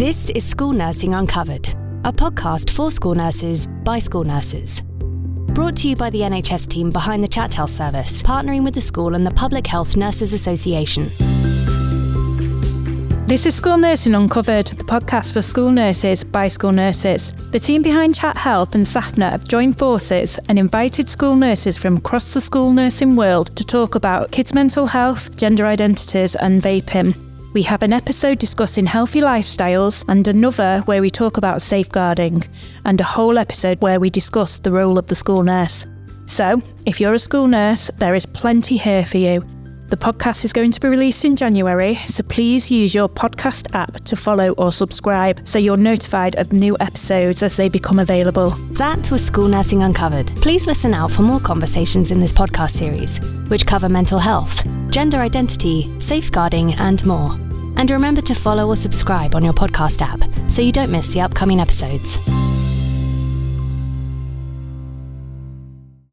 This is School Nursing Uncovered, a podcast for school nurses by school nurses. Brought to you by the NHS team behind the ChatHealth Service, partnering with the school and the Public Health Nurses Association. This is School Nursing Uncovered, the podcast for school nurses by school nurses. The team behind ChatHealth and SAPHNA have joined forces and invited school nurses from across the school nursing world to talk about kids' mental health, gender identities, and vaping. We have an episode discussing healthy lifestyles and another where we talk about safeguarding, and a whole episode where we discuss the role of the school nurse. So, if you're a school nurse, there is plenty here for you. The podcast is going to be released in January, so please use your podcast app to follow or subscribe so you're notified of new episodes as they become available. That was School Nursing Uncovered. Please listen out for more conversations in this podcast series, which cover mental health, gender identity, safeguarding, and more. And remember to follow or subscribe on your podcast app so you don't miss the upcoming episodes.